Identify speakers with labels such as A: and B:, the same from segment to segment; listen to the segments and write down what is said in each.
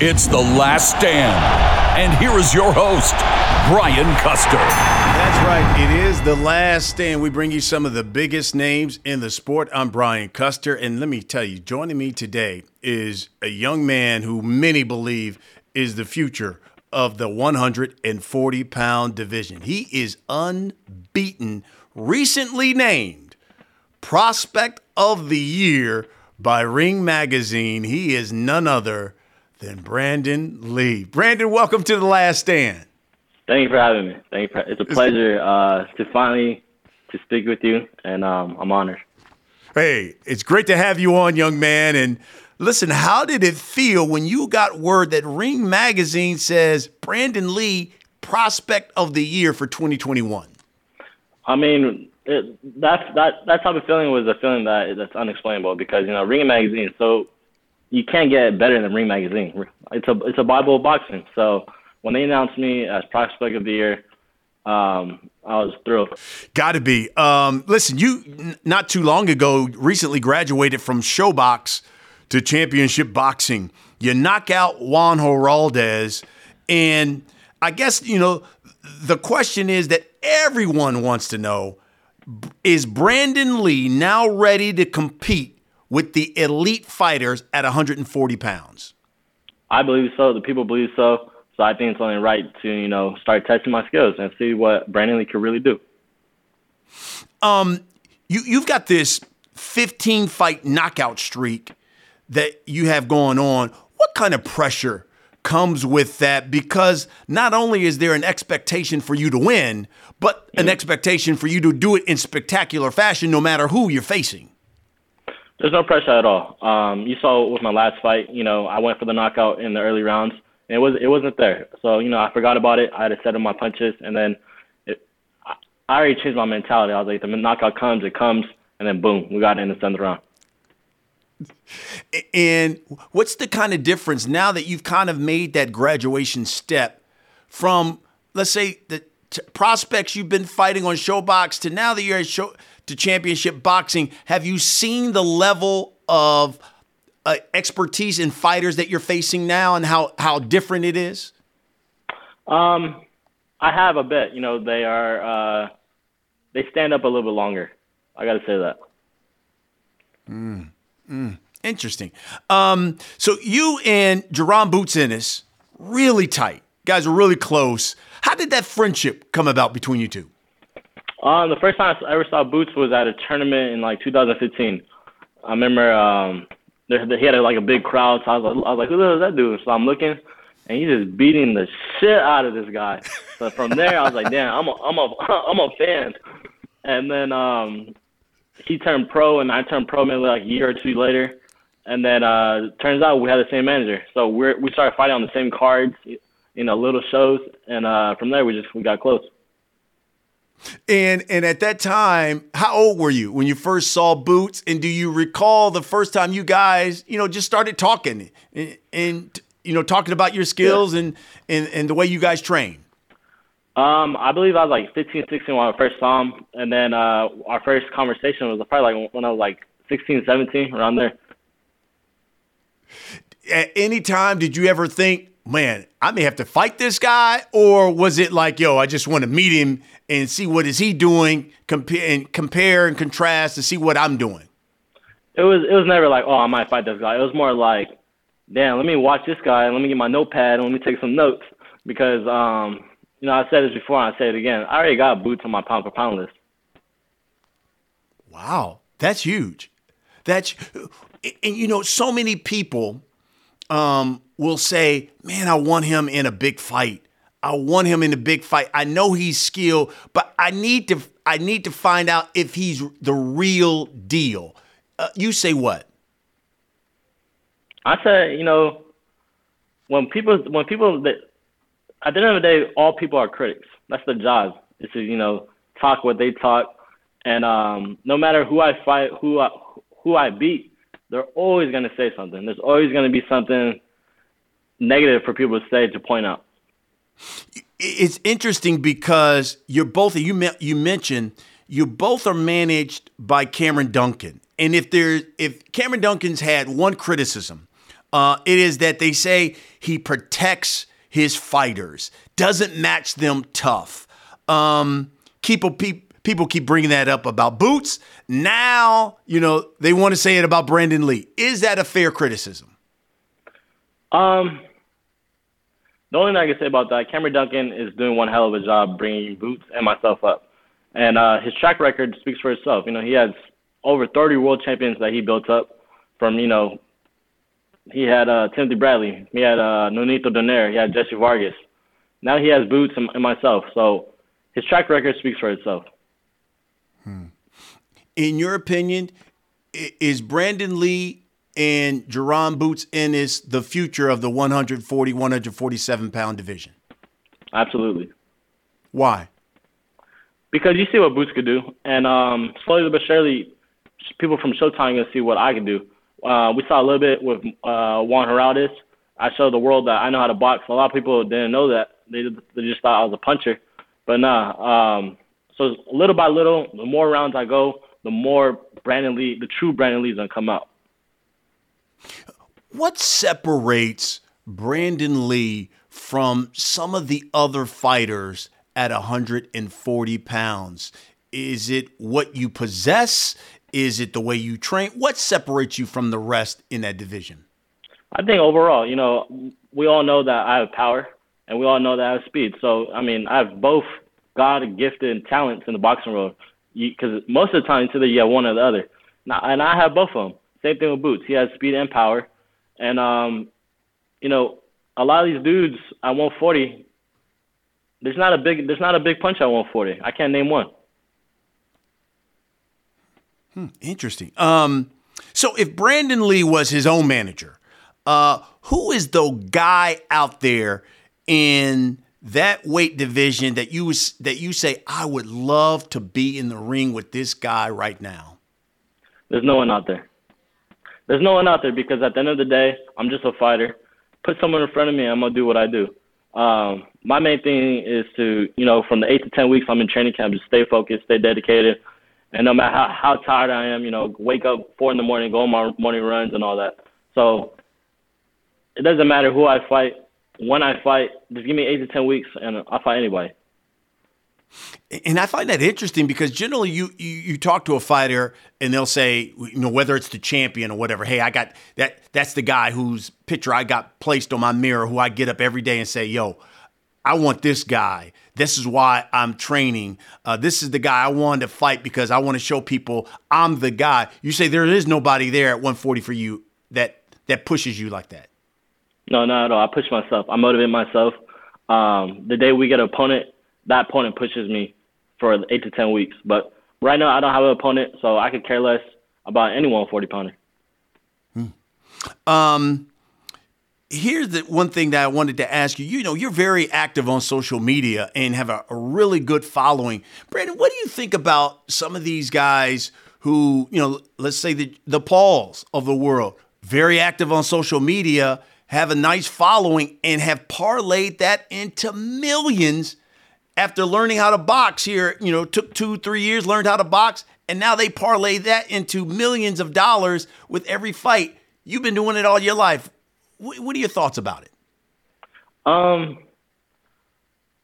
A: It's The Last Stand. And here is your host, Brian Custer.
B: That's right. It is The Last Stand. We bring you some of the biggest names in the sport. I'm Brian Custer. And let me tell you, joining me today is a young man who many believe is the future of the 140 pound division. He is unbeaten, recently named Prospect of the Year by Ring Magazine. He is none other than Brandon Lee. Brandon, welcome to The Last Stand.
C: Thank you for having me. Thank you. For, it's a pleasure uh, to finally to speak with you, and um, I'm honored.
B: Hey, it's great to have you on, young man. And listen, how did it feel when you got word that Ring Magazine says Brandon Lee Prospect of the Year for 2021?
C: I mean, it, that's that that type of feeling was a feeling that that's unexplainable because you know Ring Magazine, so you can't get better than Ring Magazine. It's a it's a Bible of boxing. So when they announced me as prospect of the year, um, I was thrilled.
B: Got to be. Um, listen, you n- not too long ago recently graduated from ShoBox to championship boxing. You knock out Juan Heraldez, and I guess you know the question is that everyone wants to know: Is Brandon Lee now ready to compete with the elite fighters at 140 pounds?
C: I believe so. The people believe so. So I think it's only right to you know start testing my skills and see what Brandon Lee can really do.
B: Um, you you've got this 15 fight knockout streak that you have going on. What kind of pressure comes with that? Because not only is there an expectation for you to win, but an expectation for you to do it in spectacular fashion, no matter who you're facing.
C: There's no pressure at all. Um, you saw with my last fight, you know, I went for the knockout in the early rounds and it was it wasn't there. So you know, I forgot about it. I had to set up my punches, and then it, I already changed my mentality. I was like, the knockout comes, it comes, and then boom, we got in the seventh round.
B: And what's the kind of difference now that you've kind of made that graduation step from, let's say, the t- prospects you've been fighting on ShoBox to now that you're at show to championship boxing? Have you seen the level of uh, expertise in fighters that you're facing now and how, how different it is?
C: Um, I have a bit. You know, they are uh, they stand up a little bit longer. I got to say that.
B: Mm, mm, interesting. Um, so you and Jaron Boots Ennis really tight. Guys are really close. How did that friendship come about between you two?
C: Um, the first time I ever saw Boots was at a tournament in like 2015. I remember um, there, he had like a big crowd, so I was like, I was like, who does that dude? So I'm looking, and he's just beating the shit out of this guy. So from there, I was like, damn, I'm a, I'm a, I'm a fan. And then um, he turned pro, and I turned pro maybe like a year or two later. And then uh, turns out we had the same manager, so we we started fighting on the same cards, you know, little shows, and uh, from there we just we got close.
B: And and at that time, how old were you when you first saw Boots? And do you recall the first time you guys, you know, just started talking and, and you know, talking about your skills yeah. and, and and the way you guys train?
C: Um, I believe I was like 15, 16 when I first saw him, and then uh, our first conversation was probably like when I was like 16, 17, around there.
B: At any time, did you ever think, man, I may have to fight this guy, or was it like, yo, I just want to meet him and see what is he doing, compare and compare and contrast to see what I'm doing.
C: It was it was never like, oh, I might fight this guy. It was more like, damn, let me watch this guy. and Let me get my notepad and let me take some notes because, um, you know, I said this before and I say it again. I already got boots on my pound for pound list.
B: Wow, that's huge. That's and you know, so many people um, will say, "Man, I want him in a big fight." I want him in a big fight. I know he's skilled, but I need to I need to find out if he's the real deal. Uh, you say what?
C: I say, you know, when people when people that at the end of the day, all people are critics. That's their job. Is to you know talk what they talk, and um, no matter who I fight, who I who I beat, they're always gonna say something. There's always gonna be something negative for people to say to point out.
B: It's interesting because you're both you you mentioned you both are managed by Cameron Dunkin, And if there if Cameron Dunkin's had one criticism Uh, it is that they say he protects his fighters, doesn't match them tough. Um, people, people keep bringing that up about Boots. Now, you know, they want to say it about Brandon Lee. Is that a fair criticism?
C: Um, the only thing I can say about that, Cameron Dunkin is doing one hell of a job bringing Boots and myself up, and uh, his track record speaks for itself. You know, he has over 30 world champions that he built up from you know he had uh, Timothy Bradley, he had uh, Nonito Donaire, he had Jesse Vargas. Now he has Boots and, and myself. So his track record speaks for itself.
B: Hmm. In your opinion, is Brandon Lee and Jaron Boots Ennis the future of the 140, 147 pound division?
C: Absolutely.
B: Why?
C: Because you see what Boots could do, and um, slowly but surely, people from Showtime are gonna see what I can do. Uh, we saw a little bit with uh, Juan Heraldez. I showed the world that I know how to box. A lot of people didn't know that. They, they just thought I was a puncher. But nah, um, so little by little, the more rounds I go, the more Brandon Lee, the true Brandon Lee is going to come out.
B: What separates Brandon Lee from some of the other fighters at 140 pounds? Is it what you possess? Is it the way you train? What separates you from the rest in that division?
C: I think overall, you know, we all know that I have power and we all know that I have speed. So, I mean, I have both God gifted and talents in the boxing world. Because most of the time, it's either you have one or the other. And I have both of them. Same thing with Boots. He has speed and power. And, um, you know, a lot of these dudes at 140, there's not a big there's not a big punch at 140. I can't name one.
B: Hmm, interesting. Um, so if Brandon Lee was his own manager, uh, who is the guy out there in that weight division that you that you say I would love to be in the ring with this guy right now?
C: There's no one out there. There's no one out there because at the end of the day, I'm just a fighter. Put someone in front of me, I'm gonna do what I do. Um, my main thing is to, you know, from the eight to ten weeks I'm in training camp, just stay focused, stay dedicated, and no matter how, how tired I am, you know, wake up four in the morning, go on my morning runs and all that. So it doesn't matter who I fight, when I fight. Just give me eight to ten weeks, and I'll fight anybody.
B: And I find that interesting because generally you, you, you talk to a fighter and they'll say, you know, whether it's the champion or whatever, hey, I got that that's the guy whose picture I got placed on my mirror who I get up every day and say, yo, I want this guy. This is why I'm training. Uh, this is the guy I wanted to fight because I want to show people I'm the guy. You say there is nobody there at 140 for you that that pushes you like that.
C: No, not at all. I push myself. I motivate myself. Um, the day we get an opponent, that opponent pushes me for eight to ten weeks. But right now, I don't have an opponent, so I could care less about any 140 pounder.
B: Hmm. Um, here's the one thing that I wanted to ask you. You know, you're very active on social media and have a, a, really good following. Brandon, what do you think about some of these guys who, you know, let's say the the Pauls of the world, very active on social media, have a nice following, and have parlayed that into millions after learning how to box here, you know, took two, three years, learned how to box, and now they parlay that into millions of dollars with every fight. You've been doing it all your life. What are your thoughts about it?
C: Um,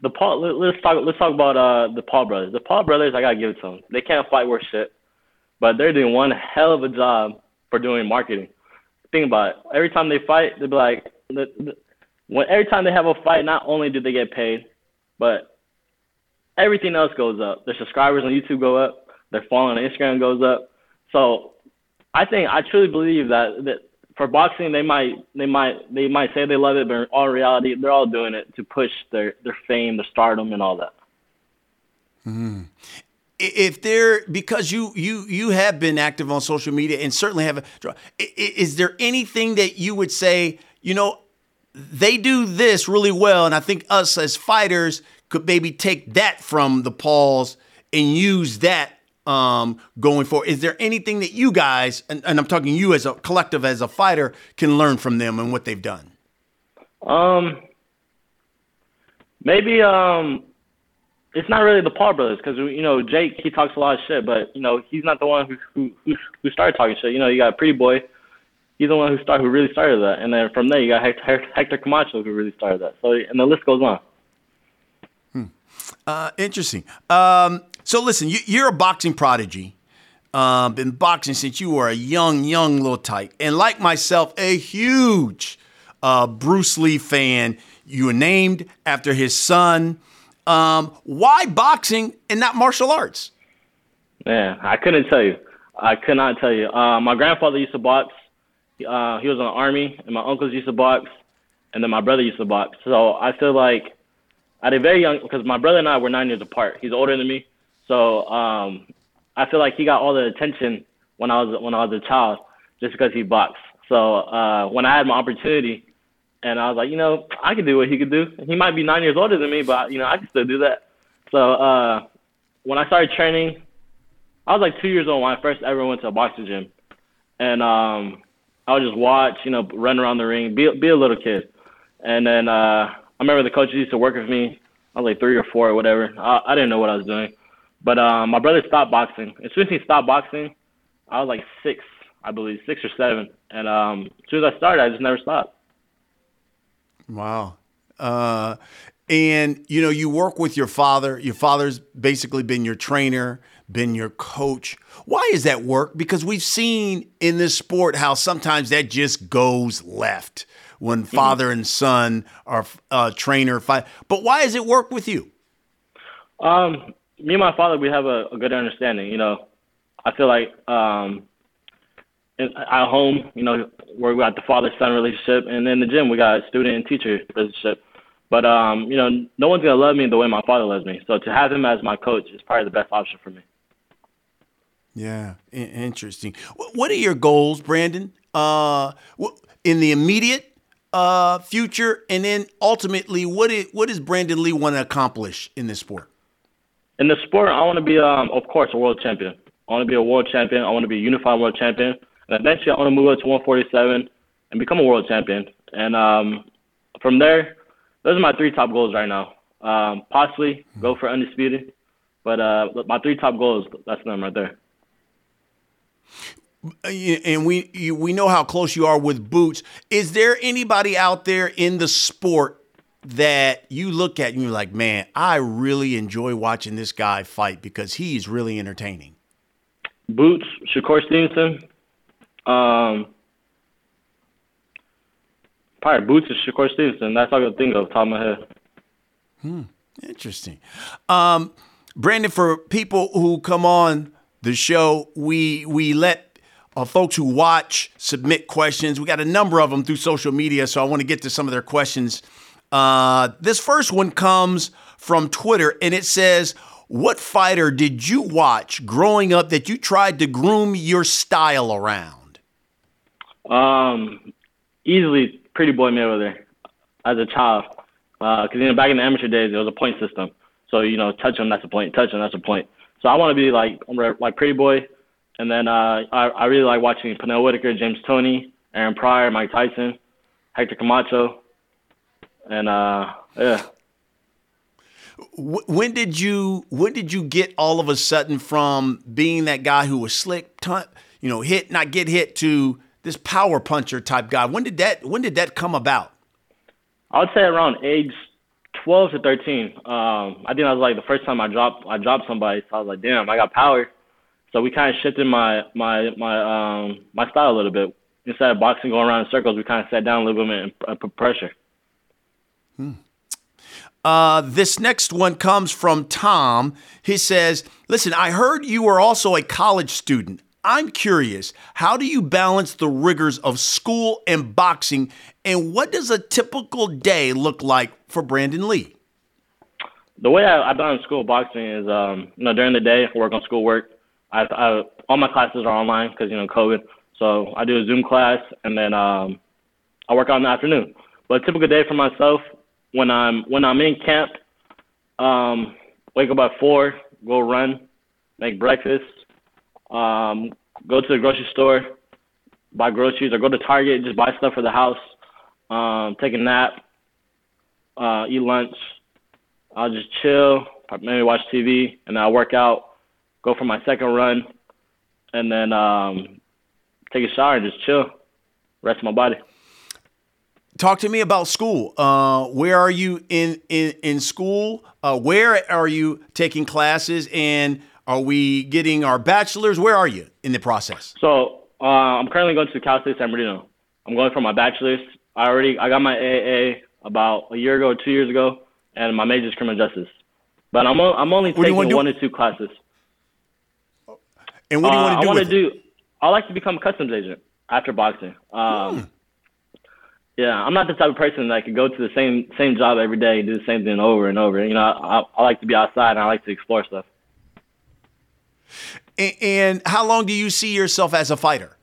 C: the Paul. Let's talk. Let's talk about uh the Paul brothers. The Paul brothers, I gotta give it to them. They can't fight worth shit, but they're doing one hell of a job for doing marketing. Think about it. Every time they fight, they'll be like, the, the, when every time they have a fight, not only do they get paid, but everything else goes up. Their subscribers on YouTube go up. Their following on Instagram goes up. So I think I truly believe that that for boxing, they might they might they might say they love it, but in all reality, they're all doing it to push their their fame, their stardom, and all that.
B: Mm. If there, because you you you have been active on social media and certainly have, a, is there anything that you would say, you know, they do this really well, and I think us as fighters could maybe take that from the Pauls and use that um, going forward. Is there anything that you guys, and, and, I'm talking you as a collective, as a fighter, can learn from them and what they've done?
C: Um, maybe um, it's not really the Paul brothers because you know Jake he talks a lot of shit, but you know he's not the one who who who, started talking shit. You know you got a Pretty Boy, he's the one who started, who really started that. And then from there, you got Hector, Hector Camacho, who really started that. So, and the list goes on.
B: Hmm. Uh, interesting. Um, so, listen, you, are a boxing prodigy. Uh, been boxing since you were a young, young little tyke. And like myself, a huge uh, Bruce Lee fan. You were named after his son. Um, why boxing and not martial arts?
C: Man, I couldn't tell you. I could not tell you. Uh, my grandfather used to box. Uh, he was in the army, and my uncles used to box, and then my brother used to box. So I feel like at a very young, because my brother and I were nine years apart. He's older than me, so um, I feel like he got all the attention when I was when I was a child, just because he boxed. So uh, when I had my opportunity, and I was like, you know, I could do what he could do. He might be nine years older than me, but you know, I can still do that. So uh, when I started training, I was like two years old when I first ever went to a boxing gym, and um, I would just watch, you know, run around the ring, be be a little kid, and then uh, I remember the coaches used to work with me. I was like three or four or whatever. I, I didn't know what I was doing, but um, my brother stopped boxing. As soon as he stopped boxing, I was like six, I believe, six or seven, and um, as soon as I started, I just never stopped.
B: Wow. Uh, and you know, you work with your father. Your father's basically been your trainer been your coach. Why is that work? Because we've seen in this sport how sometimes that just goes left when mm-hmm. father and son are uh, trainer fight. But why does it work with you?
C: Um, me and my father, we have a, a good understanding. You know, I feel like um, at home, you know, where we got the father son relationship, and in the gym we got student and teacher relationship. But um, you know, no one's gonna love me the way my father loves me. So to have him as my coach is probably the best option for me.
B: Yeah, interesting. What are your goals, Brandon? Uh, in the immediate uh, future, and then ultimately, what is, what does Brandon Lee want to accomplish in this sport?
C: In the sport, I want to be, um, of course, a world champion. I want to be a world champion. I want to be a unified world champion, and eventually, I want to move up to 147 and become a world champion. And um, from there, those are my three top goals right now. Um, possibly go for undisputed, but uh, my three top goals, that's them right there.
B: And we you, we know how close you are with Boots. Is there anybody out there in the sport that you look at and you're like, man, I really enjoy watching this guy fight because he's really entertaining?
C: Boots, Shakur Stevenson, um, probably Boots and Shakur Stevenson. That's all I can think of top of my head.
B: Hmm, interesting. Um, Brandon, for people who come on the show, we we let uh, folks who watch submit questions. We got a number of them through social media, so I want to get to some of their questions. Uh, this first one comes from Twitter, and it says, "What fighter did you watch growing up that you tried to groom your style around?"
C: Um, easily, Pretty Boy Mayweather as a child, because uh, you know back in the amateur days there was a point system. So you know, touch him, that's a point. Touch him, that's a point. So I want to be like like Pretty Boy, and then uh, I I really like watching Pernell Whitaker, James Toney, Aaron Pryor, Mike Tyson, Hector Camacho, and uh, yeah.
B: When did you when did you get all of a sudden from being that guy who was slick, you know, hit not get hit to this power puncher type guy? When did that when did that come about?
C: I would say around age 12 to 13. Um, I think that was like the first time I dropped I dropped somebody. So I was like, damn, I got power. So we kind of shifted my my my um my style a little bit. Instead of boxing going around in circles, we kind of sat down a little bit and put pressure.
B: Hmm. Uh, this next one comes from Tom. He says, Listen, I heard you were also a college student. I'm curious, how do you balance the rigors of school and boxing, and what does a typical day look like for Brandon Lee?
C: The way I, I balance school boxing is, um, you know, during the day I work on schoolwork. I, I all my classes are online because you know COVID, so I do a Zoom class and then um, I work out in the afternoon. But a typical day for myself, when I'm when I'm in camp, um, wake up at four, go run, make breakfast, um, go to the grocery store, buy groceries, or go to Target, just buy stuff for the house, um, take a nap, uh, eat lunch. I'll just chill, maybe watch TV, and then I'll work out, go for my second run, and then um, take a shower and just chill. rest my body.
B: Talk to me about school. Uh, where are you in in in school? Uh, where are you taking classes, and are we getting our bachelors? Where are you in the process?
C: So uh, I'm currently going to Cal State San Bernardino. I'm going for my bachelor's. I already I got my AA about a year ago, two years ago, and my major is criminal justice. But I'm o- I'm only
B: you
C: taking one or two classes.
B: And what do you
C: Uh,
B: want to do
C: I want to
B: it?
C: do. I like to become a customs agent after boxing. Um, Yeah, I'm not the type of person that could go to the same same job every day and do the same thing over and over. You know, I, I like to be outside and I like to explore stuff.
B: And how long do you see yourself as a fighter?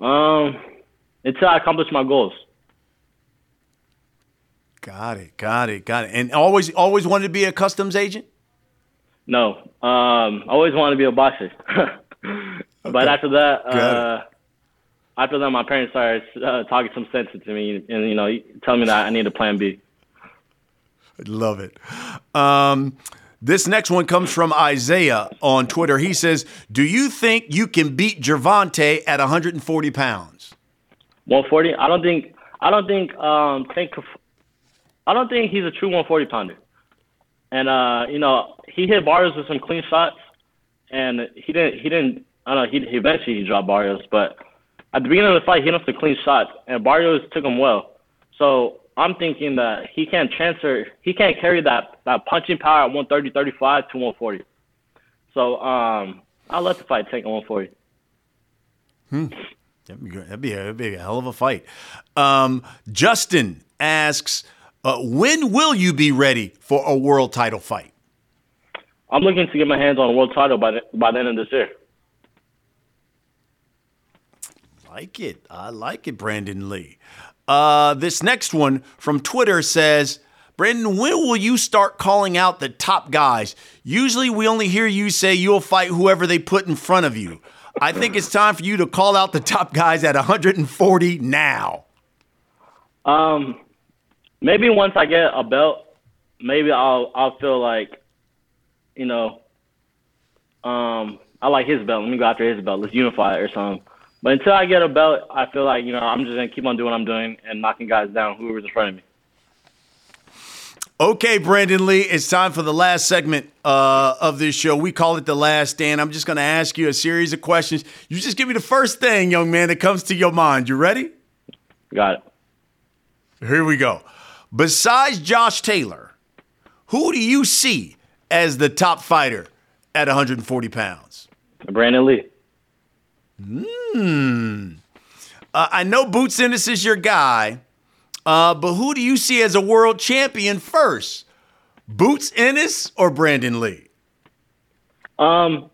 C: Um, until I accomplish my goals.
B: Got it, got it, got it. And always, always wanted to be a customs agent.
C: No, um, I always wanted to be a boxer. but after that, uh, after that, my parents started uh, talking some sense into me and you know telling me that I need a plan B.
B: I love it. Um, this next one comes from Isaiah on Twitter. He says, "Do you think you can beat Gervonta at 140 pounds?"
C: 140. I don't think. I don't think. Um, think. I don't think he's a true 140 pounder. And uh, you know, he hit Barrios with some clean shots, and he didn't. He didn't. I don't know. He, eventually he dropped Barrios, but at the beginning of the fight, he hit him some clean shots, and Barrios took him well. So I'm thinking that he can't transfer. He can't carry that that punching power at 130, 35 to 140. So um, I'll let the fight take on 140.
B: That'd be. That'd, be a, that'd be a hell of a fight. Um, Justin asks, uh, "When will you be ready for a world title fight?"
C: I'm looking to get my hands on a world title by the, by the end of this year.
B: Like it. I like it, Brandon Lee. Uh, this next one from Twitter says, Brandon, when will you start calling out the top guys? Usually we only hear you say you'll fight whoever they put in front of you. I think it's time for you to call out the top guys at 140 now.
C: Um, maybe once I get a belt, maybe I'll I'll feel like, you know, um, I like his belt. Let me go after his belt. Let's unify it or something. But until I get a belt, I feel like you know I'm just gonna keep on doing what I'm doing and knocking guys down, whoever's in front of me.
B: Okay, Brandon Lee, it's time for the last segment uh, of this show. We call it the last stand. I'm just going to ask you a series of questions. You just give me the first thing, young man, that comes to your mind. You ready?
C: Got it.
B: Here we go. Besides Josh Taylor, who do you see as the top fighter at 140 pounds?
C: Brandon Lee.
B: Uh, I know Boots Ennis is your guy, uh, but who do you see as a world champion first? Boots Ennis or Brandon Lee?
C: Um,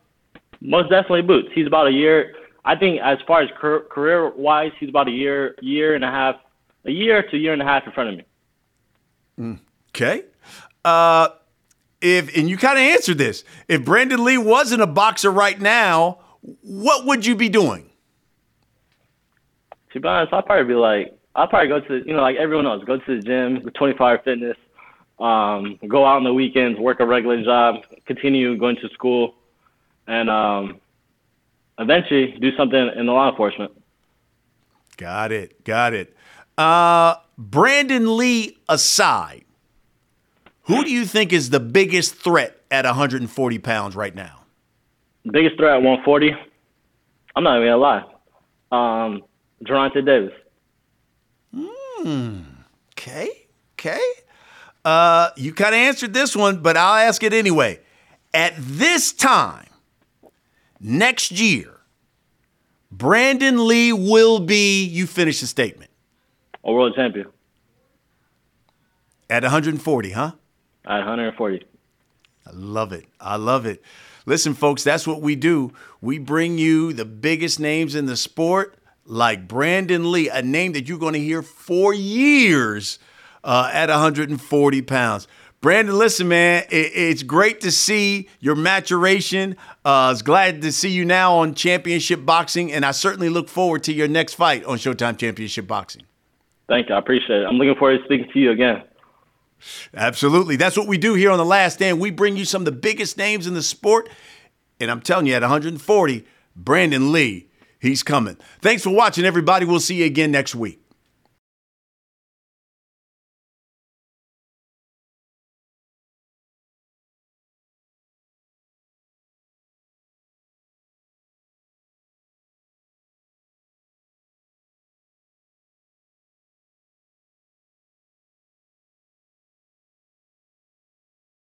C: most definitely Boots. He's about a year. I think as far as career wise, he's about a year, year and a half, a year to a year and a half in front of me.
B: Okay. Uh, if and you kind of answered this. If Brandon Lee wasn't a boxer right now, what would you be doing?
C: To be honest, I'd probably be like, I'd probably go to, you know, like everyone else, go to the gym, 24 hour fitness, um, go out on the weekends, work a regular job, continue going to school, and um, eventually do something in the law enforcement.
B: Got it. Got it. Uh, Brandon Lee aside, who do you think is the biggest threat at 140 pounds right now?
C: Biggest threat at 140, I'm not even gonna lie, um, Gervonta Davis.
B: Okay. Okay. Uh, you kind of answered this one, but I'll ask it anyway. At this time next year, Brandon Lee will be, you finish the statement,
C: A world champion
B: at 140, huh?
C: at 140.
B: I love it. I love it. Listen, folks, that's what we do. We bring you the biggest names in the sport, like Brandon Lee, a name that you're going to hear for years uh, at 140 pounds. Brandon, listen, man, it, it's great to see your maturation. Uh, I was glad to see you now on Championship Boxing, and I certainly look forward to your next fight on Showtime Championship Boxing.
C: Thank you. I appreciate it. I'm looking forward to speaking to you again.
B: Absolutely. That's what we do here on The Last Stand. We bring you some of the biggest names in the sport. And I'm telling you, at 140, Brandon Lee He's coming. Thanks for watching, everybody. We'll see you again next week.